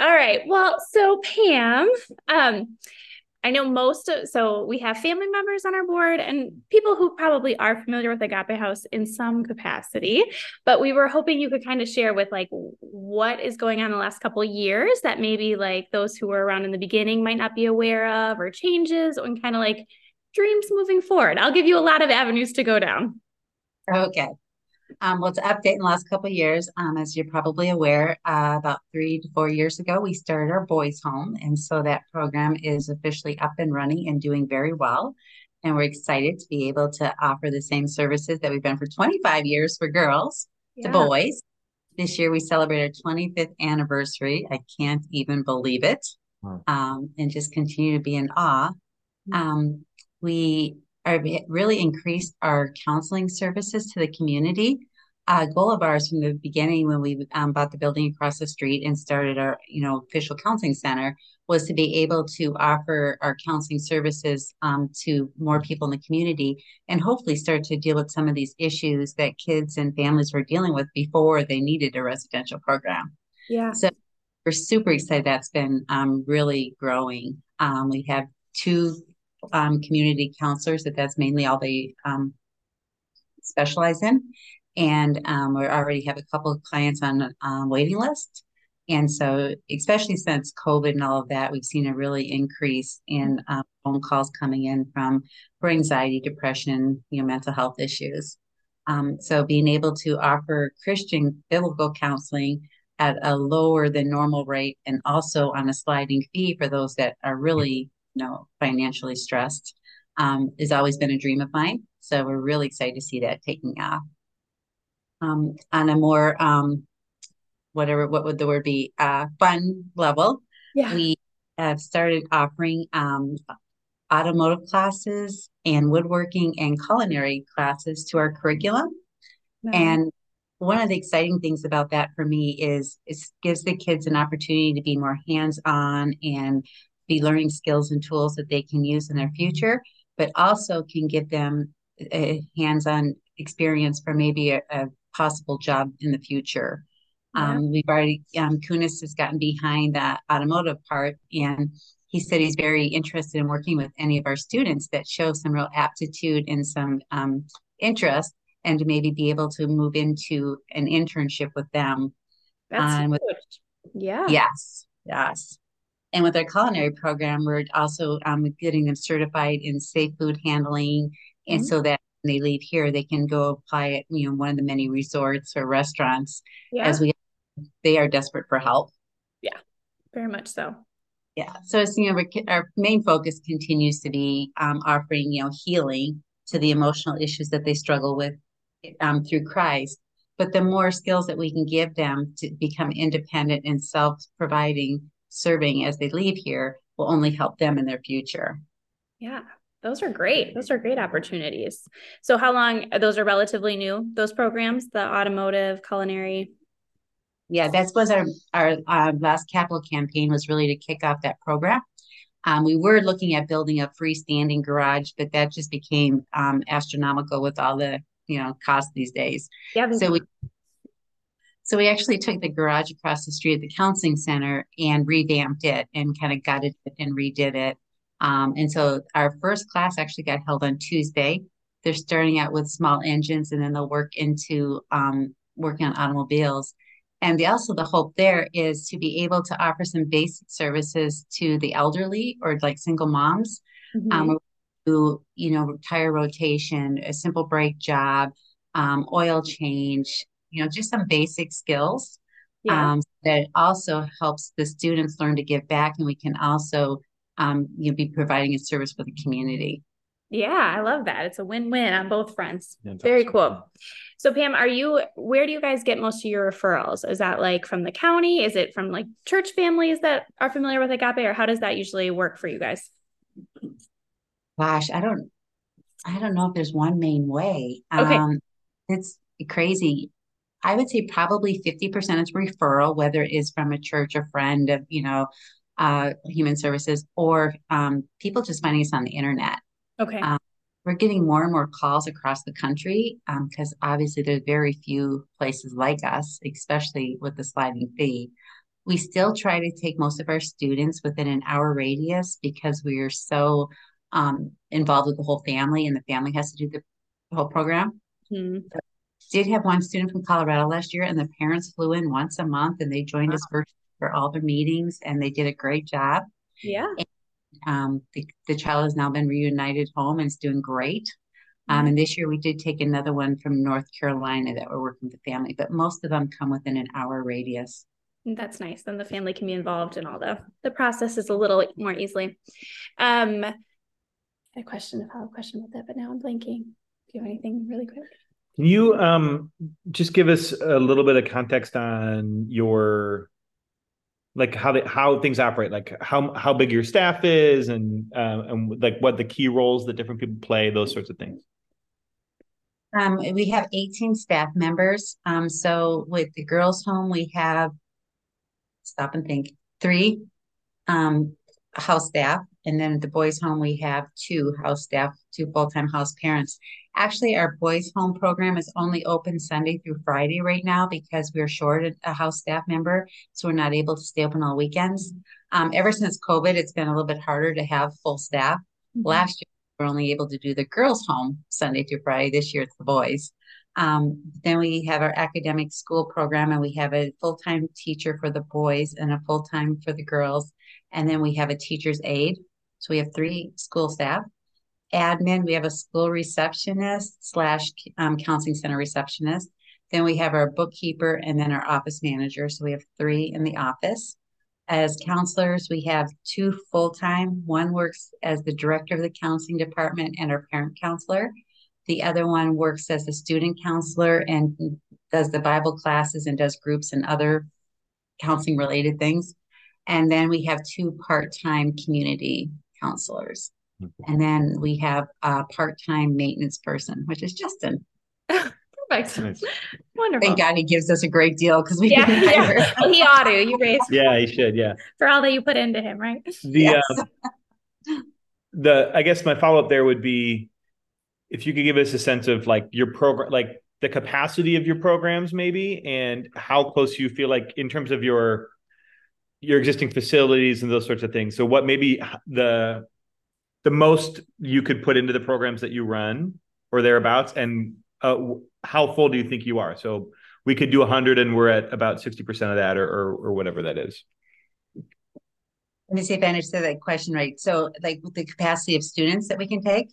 All right. Well, so Pam, um, I know most of, so we have family members on our board and people who probably are familiar with Agape House in some capacity, but we were hoping you could kind of share with like what is going on the last couple years that maybe like those who were around in the beginning might not be aware of or changes and kind of like dreams moving forward. I'll give you a lot of avenues to go down. Okay. Um, well, to update in the last couple of years, um, as you're probably aware, uh, about three to four years ago, we started our boys' home. And so that program is officially up and running and doing very well. And we're excited to be able to offer the same services that we've been for 25 years for girls yeah. to boys. This year, we celebrate our 25th anniversary. I can't even believe it. Wow. Um, and just continue to be in awe. Mm-hmm. Um, we are really increased our counseling services to the community. A goal of ours from the beginning when we um, bought the building across the street and started our, you know, official counseling center was to be able to offer our counseling services um, to more people in the community and hopefully start to deal with some of these issues that kids and families were dealing with before they needed a residential program. Yeah. So we're super excited that's been um, really growing. Um, we have two um, community counselors that that's mainly all they um, specialize in. And um, we already have a couple of clients on um, waiting list. And so, especially since COVID and all of that, we've seen a really increase in uh, phone calls coming in from for anxiety, depression, you know, mental health issues. Um, so, being able to offer Christian biblical counseling at a lower than normal rate and also on a sliding fee for those that are really you know, financially stressed, um, has always been a dream of mine. So we're really excited to see that taking off. Um, on a more, um, whatever, what would the word be, uh, fun level, yeah. we have started offering um, automotive classes and woodworking and culinary classes to our curriculum. Nice. And one of the exciting things about that for me is it gives the kids an opportunity to be more hands-on and be learning skills and tools that they can use in their future, but also can give them a hands-on experience for maybe a, a possible job in the future. Yeah. Um, we've already um, Kunis has gotten behind that automotive part, and he said he's very interested in working with any of our students that show some real aptitude and some um, interest, and to maybe be able to move into an internship with them. That's um, with, yeah. Yes. Yes. And with our culinary program, we're also um, getting them certified in safe food handling, and mm-hmm. so that when they leave here, they can go apply at you know one of the many resorts or restaurants. Yeah. As we, they are desperate for help. Yeah, very much so. Yeah. So it's you know our main focus continues to be um, offering you know healing to the emotional issues that they struggle with um, through Christ. But the more skills that we can give them to become independent and self-providing, serving as they leave here will only help them in their future. Yeah, those are great. Those are great opportunities. So, how long? Those are relatively new. Those programs, the automotive, culinary. Yeah, that was our our uh, last capital campaign was really to kick off that program. Um, we were looking at building a freestanding garage, but that just became um, astronomical with all the you know costs these days. Yeah. So we so we actually took the garage across the street at the counseling center and revamped it and kind of gutted it and redid it. Um, and so our first class actually got held on Tuesday. They're starting out with small engines and then they'll work into um, working on automobiles. And the, also the hope there is to be able to offer some basic services to the elderly or like single moms mm-hmm. um, who, you know, tire rotation, a simple brake job, um, oil change, you know, just some basic skills yeah. um, that also helps the students learn to give back. And we can also, um, you know, be providing a service for the community. Yeah, I love that. It's a win-win on both fronts. Very cool. So Pam, are you where do you guys get most of your referrals? Is that like from the county? Is it from like church families that are familiar with Agape or how does that usually work for you guys? Gosh, I don't I don't know if there's one main way. Okay. Um, it's crazy. I would say probably 50% is referral, whether it is from a church, a friend of, you know, uh, human services, or um, people just finding us on the internet. Okay. Um, we're getting more and more calls across the country because um, obviously there's very few places like us, especially with the sliding fee. We still try to take most of our students within an hour radius because we are so um, involved with the whole family and the family has to do the whole program. Mm-hmm. Did have one student from Colorado last year and the parents flew in once a month and they joined wow. us for, for all the meetings and they did a great job. Yeah. And, um, the, the child has now been reunited home and is doing great. Um, and this year we did take another one from North Carolina that we're working with the family, but most of them come within an hour radius. That's nice. Then the family can be involved in all the the process is a little more easily. Um, a question of how a question about that, but now I'm blanking. Do you have anything really quick? Can you um just give us a little bit of context on your like how they, how things operate, like how how big your staff is, and uh, and like what the key roles that different people play, those sorts of things. Um, we have 18 staff members. Um, so with the girls' home, we have stop and think three um, house staff, and then at the boys' home, we have two house staff, two full-time house parents. Actually, our boys' home program is only open Sunday through Friday right now because we're short a house staff member, so we're not able to stay open all weekends. Um, ever since COVID, it's been a little bit harder to have full staff. Mm-hmm. Last year, we were only able to do the girls' home Sunday through Friday. This year, it's the boys. Um, then we have our academic school program, and we have a full time teacher for the boys and a full time for the girls. And then we have a teacher's aide. So we have three school staff. Admin, we have a school receptionist slash um, counseling center receptionist. Then we have our bookkeeper and then our office manager. So we have three in the office. As counselors, we have two full time. One works as the director of the counseling department and our parent counselor. The other one works as a student counselor and does the Bible classes and does groups and other counseling related things. And then we have two part time community counselors. And then we have a part time maintenance person, which is Justin. Perfect. Nice. Wonderful. Thank God he gives us a great deal because we yeah, yeah. Well, he ought to. You raised Yeah, he should. Yeah. For all that you put into him, right? The yes. uh, the I guess my follow up there would be if you could give us a sense of like your program like the capacity of your programs maybe and how close you feel like in terms of your your existing facilities and those sorts of things. So what maybe the the most you could put into the programs that you run or thereabouts and uh, how full do you think you are? So we could do 100 and we're at about 60% of that or, or, or whatever that is. Let me see if i understood that question right. So like the capacity of students that we can take?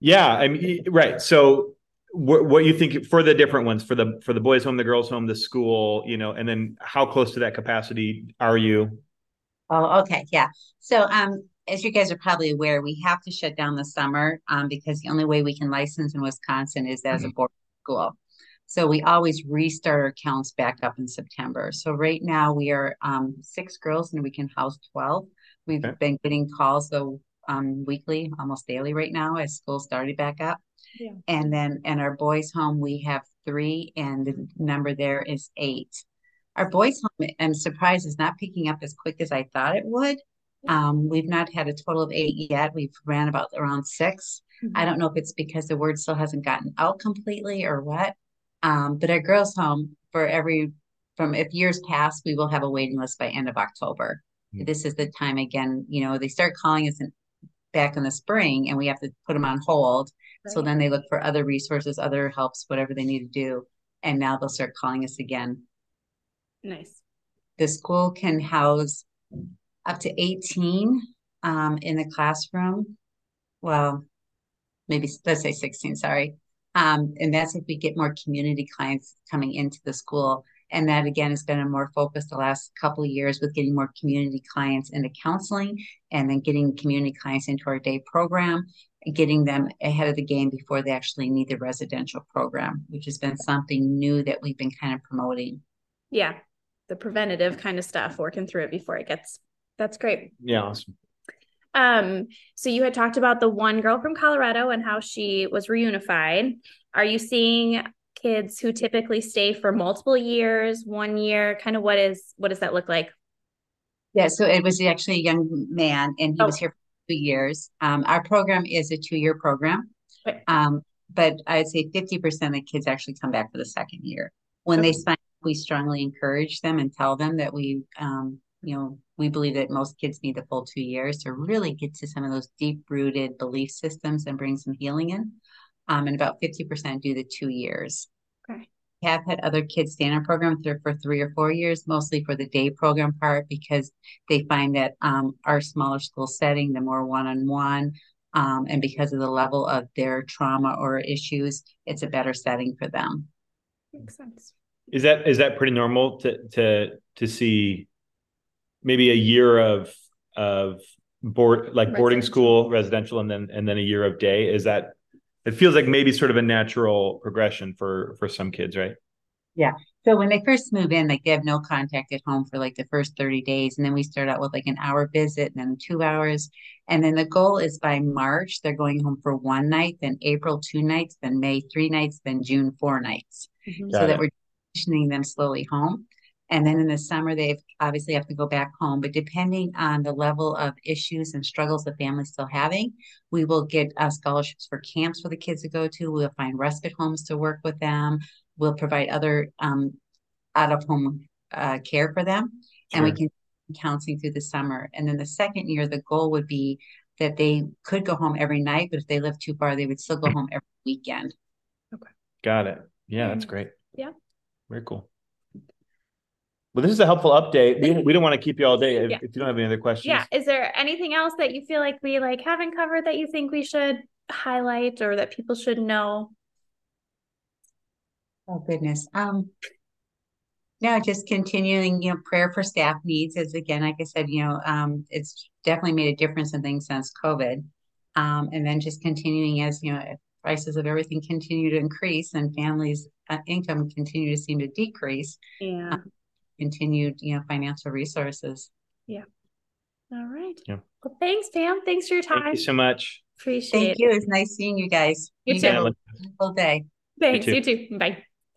Yeah i mean right. So what, what you think for the different ones for the for the boys home the girls home the school you know and then how close to that capacity are you? Oh okay. Yeah. So um as you guys are probably aware we have to shut down the summer um, because the only way we can license in wisconsin is as mm-hmm. a board school. So we always restart our counts back up in september. So right now we are um, six girls and we can house 12 we've okay. been getting calls though um, weekly almost daily right now as school started back up yeah. And then in our boys' home, we have three, and the number there is eight. Our boys' home, I'm surprised, is not picking up as quick as I thought it would. Um, we've not had a total of eight yet. We've ran about around 6 mm-hmm. I don't know if it's because the word still hasn't gotten out completely or what. Um, but our girls' home, for every from if years past, we will have a waiting list by end of October. Mm-hmm. This is the time again. You know, they start calling us in, back in the spring, and we have to put them on hold so then they look for other resources, other helps, whatever they need to do. And now they'll start calling us again. Nice. The school can house up to 18 um, in the classroom. Well, maybe let's say 16, sorry. Um, and that's if we get more community clients coming into the school. And that again has been a more focus the last couple of years with getting more community clients into counseling and then getting community clients into our day program getting them ahead of the game before they actually need the residential program, which has been something new that we've been kind of promoting. Yeah, the preventative kind of stuff, working through it before it gets. That's great. Yeah, awesome. Um, so you had talked about the one girl from Colorado and how she was reunified. Are you seeing kids who typically stay for multiple years, one year? Kind of what is what does that look like? Yeah, so it was actually a young man, and he oh. was here for two years. Um, our program is a two year program, um, but I'd say 50% of kids actually come back for the second year. When okay. they sign we strongly encourage them and tell them that we, um, you know, we believe that most kids need the full two years to really get to some of those deep rooted belief systems and bring some healing in. Um, and about 50% do the two years. Okay. We have had other kids stay in our program for, for three or four years, mostly for the day program part, because they find that um, our smaller school setting, the more one on one, and because of the level of their trauma or issues, it's a better setting for them. Makes sense. Is that is that pretty normal to to to see maybe a year of of board like boarding school residential and then and then a year of day is that it feels like maybe sort of a natural progression for for some kids right yeah so when they first move in like they have no contact at home for like the first 30 days and then we start out with like an hour visit and then two hours and then the goal is by march they're going home for one night then april two nights then may three nights then june four nights mm-hmm. so it. that we're transitioning them slowly home and then in the summer, they obviously have to go back home. But depending on the level of issues and struggles the family's still having, we will get uh, scholarships for camps for the kids to go to. We'll find respite homes to work with them. We'll provide other um, out of home uh, care for them. Sure. And we can counseling through the summer. And then the second year, the goal would be that they could go home every night, but if they live too far, they would still go home every weekend. Okay. Got it. Yeah, that's great. Yeah. Very cool. Well, this is a helpful update. We, we don't want to keep you all day if, yeah. if, you don't have any other questions. Yeah. Is there anything else that you feel like we like haven't covered that you think we should highlight or that people should know? Oh goodness. Um no, just continuing, you know, prayer for staff needs is again, like I said, you know, um, it's definitely made a difference in things since COVID. Um, and then just continuing as, you know, prices of everything continue to increase and families' uh, income continue to seem to decrease. Yeah. Um, continued, you know, financial resources. Yeah. All right. Yeah. Well, thanks, Pam. Thanks for your time. Thank you so much. Appreciate Thank it. you. It's nice seeing you guys. You, you too. Have a wonderful day. Thanks. You too. you too. Bye.